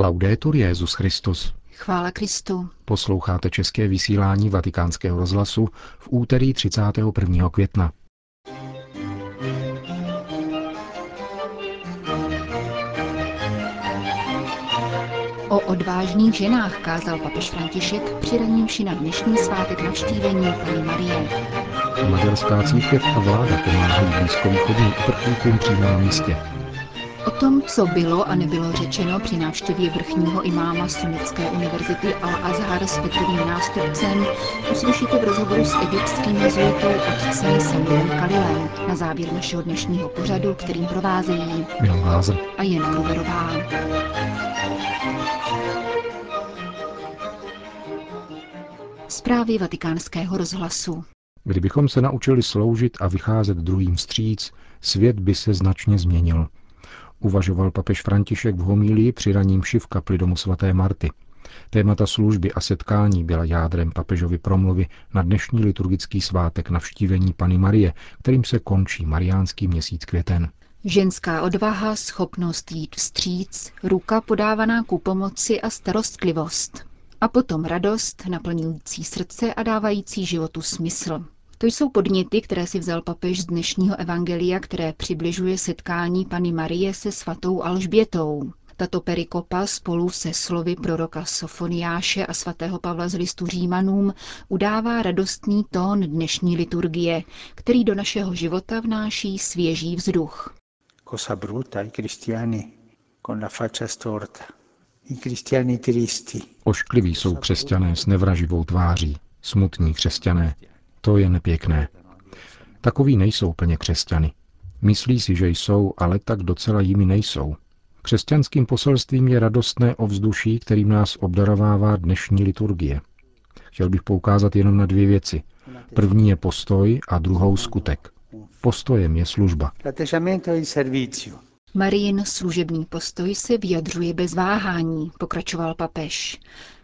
Laudetur Jezus Christus. Chvála Kristu. Posloucháte české vysílání Vatikánského rozhlasu v úterý 31. května. O odvážných ženách kázal papež František při ranímši na dnešní svátek navštívení paní Marie. Maďarská církev a vláda pomáhají blízkovýchodním uprchlíkům přímo na místě. O tom, co bylo a nebylo řečeno při návštěvě vrchního imáma Sunnické univerzity Al-Azhar s Petrovým nástupcem, uslyšíte v rozhovoru s egyptským jezuitou otcem Samuelem Kalilem na závěr našeho dnešního pořadu, kterým provázejí Milan a Jen Gruberová. Zprávy vatikánského rozhlasu. Kdybychom se naučili sloužit a vycházet druhým stříc, svět by se značně změnil. Uvažoval papež František v homílii při raním v kapli domu svaté Marty. Témata služby a setkání byla jádrem papežovy promluvy na dnešní liturgický svátek navštívení Pany Marie, kterým se končí mariánský měsíc květen. Ženská odvaha, schopnost jít vstříc, ruka podávaná ku pomoci a starostlivost. A potom radost, naplňující srdce a dávající životu smysl. To jsou podněty, které si vzal papež z dnešního evangelia, které přibližuje setkání Pany Marie se svatou Alžbětou. Tato perikopa spolu se slovy proroka Sofoniáše a svatého Pavla z listu Římanům udává radostný tón dnešní liturgie, který do našeho života vnáší svěží vzduch. Cosa brutta i cristiani con la faccia storta, i cristiani tristi. Oškliví jsou křesťané s nevraživou tváří, smutní křesťané. To je nepěkné. Takoví nejsou plně křesťany. Myslí si, že jsou, ale tak docela jimi nejsou. Křesťanským poselstvím je radostné ovzduší, kterým nás obdarovává dnešní liturgie. Chtěl bych poukázat jenom na dvě věci. První je postoj a druhou skutek. Postojem je služba. Marijin služební postoj se vyjadřuje bez váhání, pokračoval papež.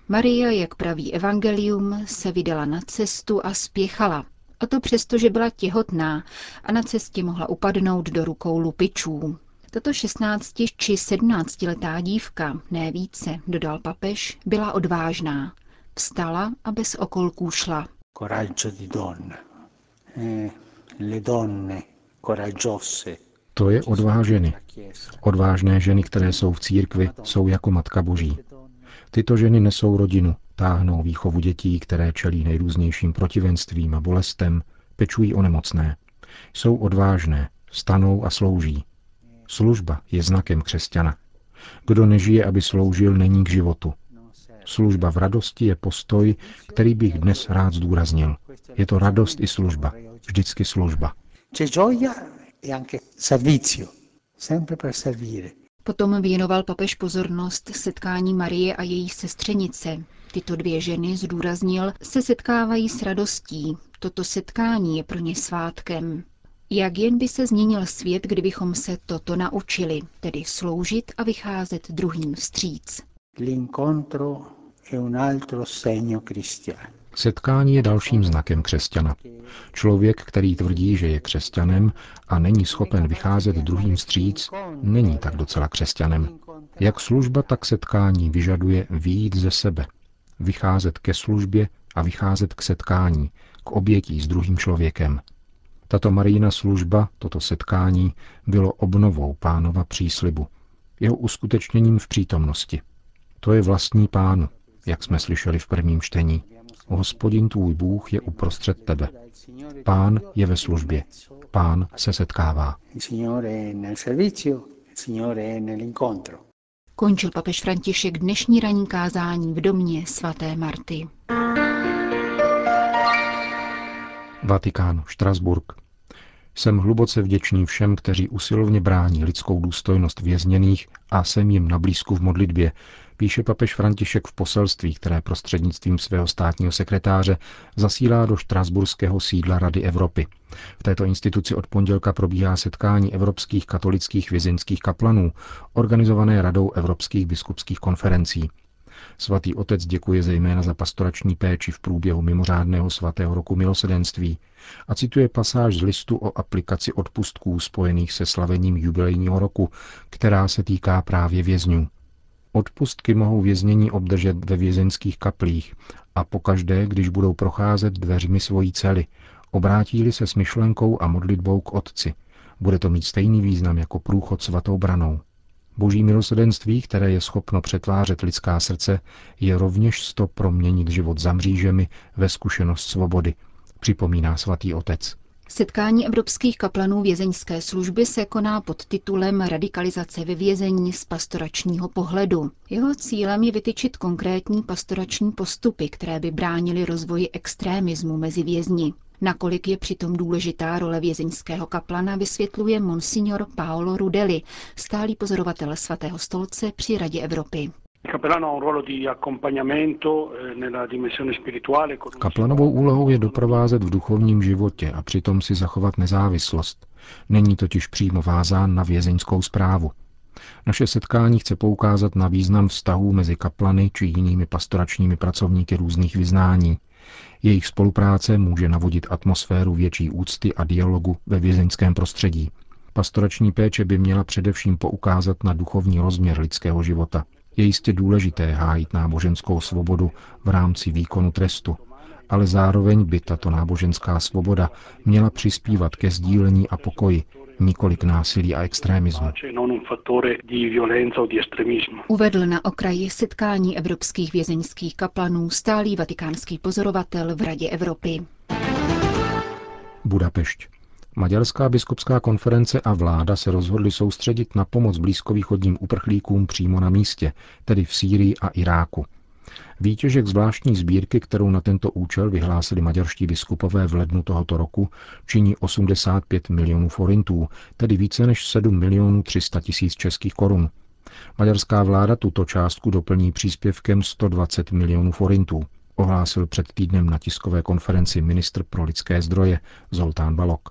Maria, jak praví evangelium, se vydala na cestu a spěchala. A to přesto, že byla těhotná a na cestě mohla upadnout do rukou lupičů. Tato 16 či 17 letá dívka, ne více, dodal papež, byla odvážná. Vstala a bez okolků šla. Coraggio di donna. Eh, le donne coraggiose. To je odvaha ženy. Odvážné ženy, které jsou v církvi, jsou jako Matka Boží. Tyto ženy nesou rodinu, táhnou výchovu dětí, které čelí nejrůznějším protivenstvím a bolestem, pečují o nemocné. Jsou odvážné, stanou a slouží. Služba je znakem křesťana. Kdo nežije, aby sloužil, není k životu. Služba v radosti je postoj, který bych dnes rád zdůraznil. Je to radost i služba. Vždycky služba. Potom věnoval papež pozornost setkání Marie a její sestřenice. Tyto dvě ženy, zdůraznil, se setkávají s radostí. Toto setkání je pro ně svátkem. Jak jen by se změnil svět, kdybychom se toto naučili, tedy sloužit a vycházet druhým vstříc. Setkání je dalším znakem křesťana. Člověk, který tvrdí, že je křesťanem a není schopen vycházet druhým vstříc, není tak docela křesťanem. Jak služba, tak setkání vyžaduje výjít ze sebe, vycházet ke službě a vycházet k setkání, k obětí s druhým člověkem. Tato Marijina služba, toto setkání, bylo obnovou pánova příslibu, jeho uskutečněním v přítomnosti. To je vlastní pánu, jak jsme slyšeli v prvním čtení. Hospodin tvůj Bůh je uprostřed tebe. Pán je ve službě. Pán se setkává. Končil papež František dnešní ranní kázání v domě svaté Marty. Vatikán, Štrasburg. Jsem hluboce vděčný všem, kteří usilovně brání lidskou důstojnost vězněných a jsem jim na blízku v modlitbě, píše papež František v poselství, které prostřednictvím svého státního sekretáře zasílá do štrasburského sídla Rady Evropy. V této instituci od pondělka probíhá setkání evropských katolických vězeňských kaplanů, organizované Radou evropských biskupských konferencí. Svatý otec děkuje zejména za pastorační péči v průběhu mimořádného svatého roku milosedenství a cituje pasáž z listu o aplikaci odpustků spojených se slavením jubilejního roku, která se týká právě vězňů. Odpustky mohou věznění obdržet ve vězeňských kaplích a pokaždé, když budou procházet dveřmi svojí cely, obrátí se s myšlenkou a modlitbou k Otci. Bude to mít stejný význam jako průchod svatou branou. Boží milosedenství, které je schopno přetvářet lidská srdce, je rovněž sto proměnit život za mřížemi ve zkušenost svobody, připomíná svatý otec. Setkání evropských kaplanů vězeňské služby se koná pod titulem Radikalizace ve vězení z pastoračního pohledu. Jeho cílem je vytyčit konkrétní pastorační postupy, které by bránily rozvoji extrémismu mezi vězni. Nakolik je přitom důležitá role vězeňského kaplana, vysvětluje monsignor Paolo Rudeli, stálý pozorovatel svatého stolce při Radě Evropy. Kaplanovou úlohou je doprovázet v duchovním životě a přitom si zachovat nezávislost. Není totiž přímo vázán na vězeňskou zprávu. Naše setkání chce poukázat na význam vztahů mezi kaplany či jinými pastoračními pracovníky různých vyznání. Jejich spolupráce může navodit atmosféru větší úcty a dialogu ve vězeňském prostředí. Pastorační péče by měla především poukázat na duchovní rozměr lidského života. Je jistě důležité hájit náboženskou svobodu v rámci výkonu trestu, ale zároveň by tato náboženská svoboda měla přispívat ke sdílení a pokoji, nikoli k násilí a extrémismu. Uvedl na okraji setkání evropských vězeňských kaplanů stálý vatikánský pozorovatel v Radě Evropy. Budapešť. Maďarská biskupská konference a vláda se rozhodly soustředit na pomoc blízkovýchodním uprchlíkům přímo na místě, tedy v Sýrii a Iráku. Výtěžek zvláštní sbírky, kterou na tento účel vyhlásili maďarští biskupové v lednu tohoto roku, činí 85 milionů forintů, tedy více než 7 milionů 300 tisíc českých korun. Maďarská vláda tuto částku doplní příspěvkem 120 milionů forintů, ohlásil před týdnem na tiskové konferenci ministr pro lidské zdroje Zoltán Balok.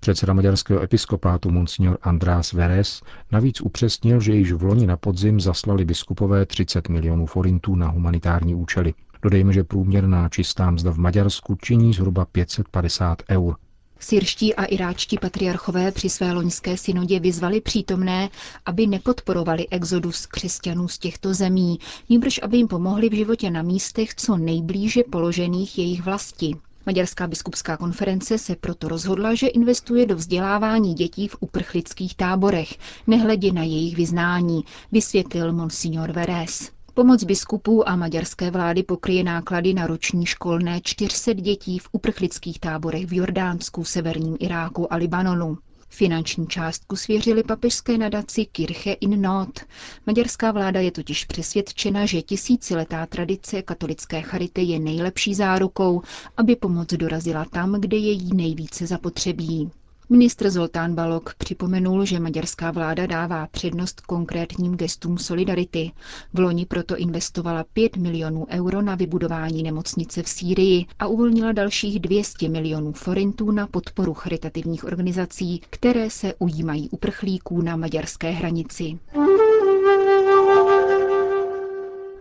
Předseda maďarského episkopátu Monsignor András Veres navíc upřesnil, že již v loni na podzim zaslali biskupové 30 milionů forintů na humanitární účely. Dodejme, že průměrná čistá mzda v Maďarsku činí zhruba 550 eur. Syrští a iráčtí patriarchové při své loňské synodě vyzvali přítomné, aby nepodporovali exodus křesťanů z těchto zemí, níbrž aby jim pomohli v životě na místech co nejblíže položených jejich vlasti. Maďarská biskupská konference se proto rozhodla, že investuje do vzdělávání dětí v uprchlických táborech, nehledě na jejich vyznání, vysvětlil monsignor Veres. Pomoc biskupů a maďarské vlády pokryje náklady na roční školné 400 dětí v uprchlických táborech v Jordánsku, severním Iráku a Libanonu. Finanční částku svěřili papežské nadaci Kirche in Not. Maďarská vláda je totiž přesvědčena, že tisíciletá tradice katolické charity je nejlepší zárukou, aby pomoc dorazila tam, kde je jí nejvíce zapotřebí. Ministr Zoltán Balok připomenul, že maďarská vláda dává přednost konkrétním gestům solidarity. V loni proto investovala 5 milionů euro na vybudování nemocnice v Sýrii a uvolnila dalších 200 milionů forintů na podporu charitativních organizací, které se ujímají uprchlíků na maďarské hranici.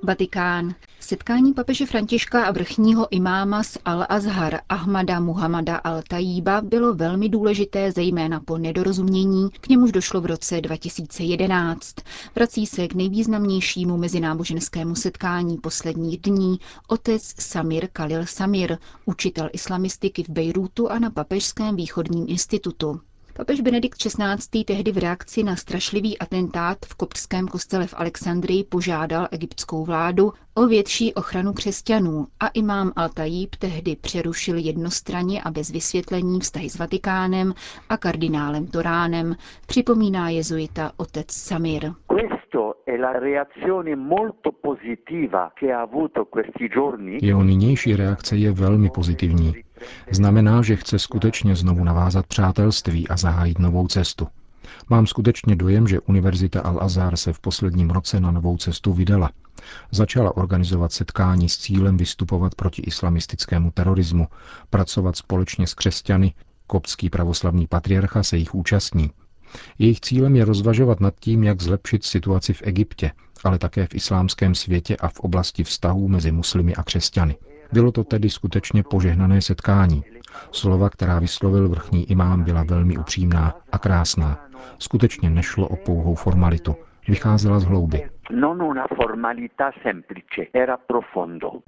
Vatikán. Setkání papeže Františka a vrchního imáma z Al-Azhar Ahmada Muhammada al-Tajíba bylo velmi důležité, zejména po nedorozumění, k němuž došlo v roce 2011. Vrací se k nejvýznamnějšímu mezináboženskému setkání posledních dní otec Samir Khalil Samir, učitel islamistiky v Bejrútu a na Papežském východním institutu. Papež Benedikt XVI. tehdy v reakci na strašlivý atentát v koptském kostele v Alexandrii požádal egyptskou vládu o větší ochranu křesťanů a imám Al-Tajib tehdy přerušil jednostranně a bez vysvětlení vztahy s Vatikánem a kardinálem Toránem, připomíná jezuita otec Samir. Jeho nynější reakce je velmi pozitivní. Znamená, že chce skutečně znovu navázat přátelství a zahájit novou cestu. Mám skutečně dojem, že Univerzita Al-Azhar se v posledním roce na novou cestu vydala. Začala organizovat setkání s cílem vystupovat proti islamistickému terorismu, pracovat společně s křesťany, koptský pravoslavný patriarcha se jich účastní. Jejich cílem je rozvažovat nad tím, jak zlepšit situaci v Egyptě, ale také v islámském světě a v oblasti vztahů mezi muslimy a křesťany. Bylo to tedy skutečně požehnané setkání. Slova, která vyslovil vrchní imám, byla velmi upřímná a krásná. Skutečně nešlo o pouhou formalitu. vycházela z hlouby.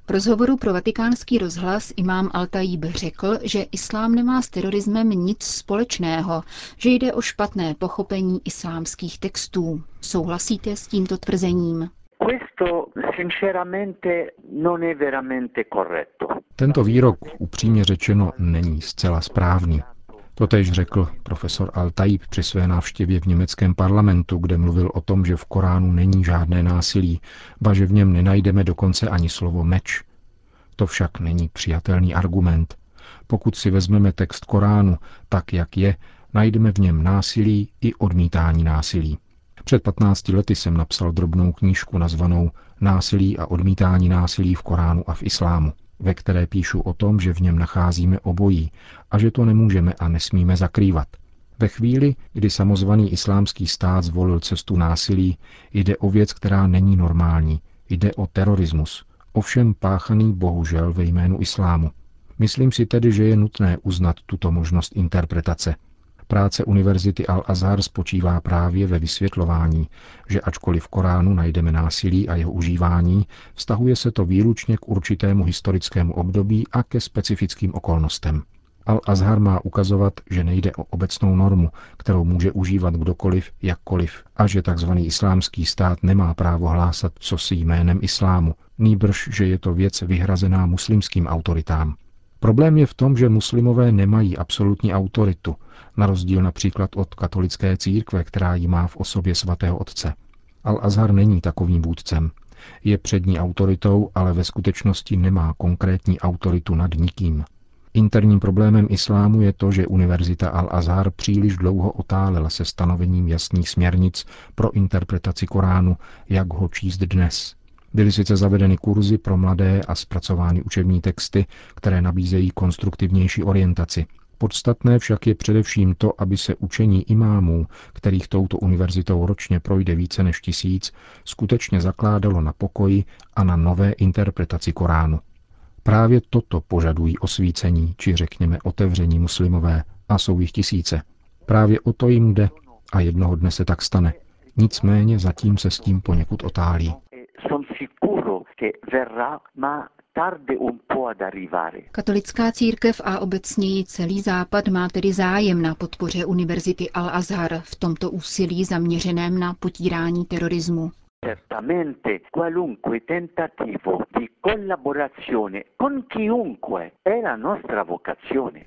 V rozhovoru pro vatikánský rozhlas imám Altajíb řekl, že islám nemá s terorismem nic společného, že jde o špatné pochopení islámských textů. Souhlasíte s tímto tvrzením? Tento výrok, upřímně řečeno, není zcela správný. Totež řekl profesor Al-Taib při své návštěvě v německém parlamentu, kde mluvil o tom, že v Koránu není žádné násilí, ba že v něm nenajdeme dokonce ani slovo meč. To však není přijatelný argument. Pokud si vezmeme text Koránu tak, jak je, najdeme v něm násilí i odmítání násilí. Před 15 lety jsem napsal drobnou knížku nazvanou Násilí a odmítání násilí v Koránu a v Islámu ve které píšu o tom, že v něm nacházíme obojí a že to nemůžeme a nesmíme zakrývat. Ve chvíli, kdy samozvaný islámský stát zvolil cestu násilí, jde o věc, která není normální. Jde o terorismus, ovšem páchaný bohužel ve jménu islámu. Myslím si tedy, že je nutné uznat tuto možnost interpretace – Práce Univerzity Al-Azhar spočívá právě ve vysvětlování, že ačkoliv v Koránu najdeme násilí a jeho užívání, vztahuje se to výlučně k určitému historickému období a ke specifickým okolnostem. Al-Azhar má ukazovat, že nejde o obecnou normu, kterou může užívat kdokoliv, jakkoliv, a že tzv. islámský stát nemá právo hlásat co si jménem islámu, nýbrž, že je to věc vyhrazená muslimským autoritám. Problém je v tom, že muslimové nemají absolutní autoritu, na rozdíl například od katolické církve, která ji má v osobě svatého otce. Al-Azhar není takovým vůdcem. Je přední autoritou, ale ve skutečnosti nemá konkrétní autoritu nad nikým. Interním problémem islámu je to, že Univerzita Al-Azhar příliš dlouho otálela se stanovením jasných směrnic pro interpretaci Koránu, jak ho číst dnes. Byly sice zavedeny kurzy pro mladé a zpracovány učební texty, které nabízejí konstruktivnější orientaci, Podstatné však je především to, aby se učení imámů, kterých touto univerzitou ročně projde více než tisíc, skutečně zakládalo na pokoji a na nové interpretaci Koránu. Právě toto požadují osvícení, či řekněme otevření muslimové, a jsou jich tisíce. Právě o to jim jde a jednoho dne se tak stane. Nicméně zatím se s tím poněkud otálí. Katolická církev a obecněji celý Západ má tedy zájem na podpoře Univerzity Al-Azhar v tomto úsilí zaměřeném na potírání terorismu.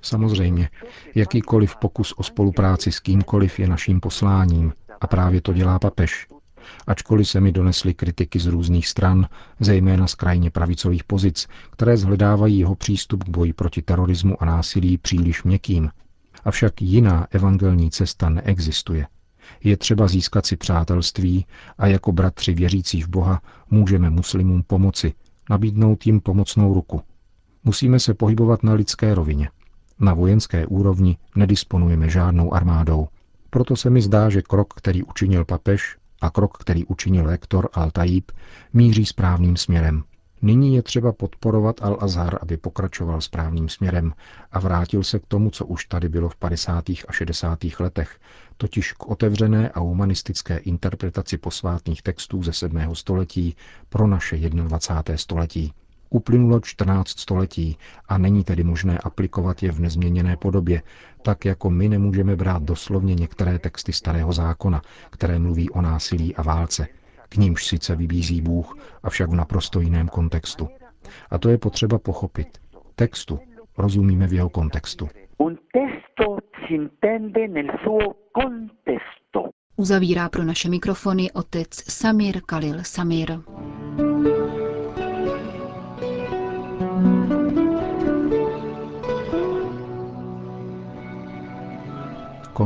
Samozřejmě, jakýkoliv pokus o spolupráci s kýmkoliv je naším posláním. A právě to dělá papež ačkoliv se mi donesly kritiky z různých stran, zejména z krajně pravicových pozic, které zhledávají jeho přístup k boji proti terorismu a násilí příliš měkkým. Avšak jiná evangelní cesta neexistuje. Je třeba získat si přátelství a jako bratři věřící v Boha můžeme muslimům pomoci, nabídnout jim pomocnou ruku. Musíme se pohybovat na lidské rovině. Na vojenské úrovni nedisponujeme žádnou armádou. Proto se mi zdá, že krok, který učinil papež, a krok, který učinil lektor Al-Tajib, míří správným směrem. Nyní je třeba podporovat Al-Azhar, aby pokračoval správným směrem a vrátil se k tomu, co už tady bylo v 50. a 60. letech, totiž k otevřené a humanistické interpretaci posvátných textů ze 7. století pro naše 21. století. Uplynulo 14 století a není tedy možné aplikovat je v nezměněné podobě, tak jako my nemůžeme brát doslovně některé texty Starého zákona, které mluví o násilí a válce. K nímž sice vybízí Bůh, avšak v naprosto jiném kontextu. A to je potřeba pochopit. Textu rozumíme v jeho kontextu. Uzavírá pro naše mikrofony otec Samir Kalil Samir.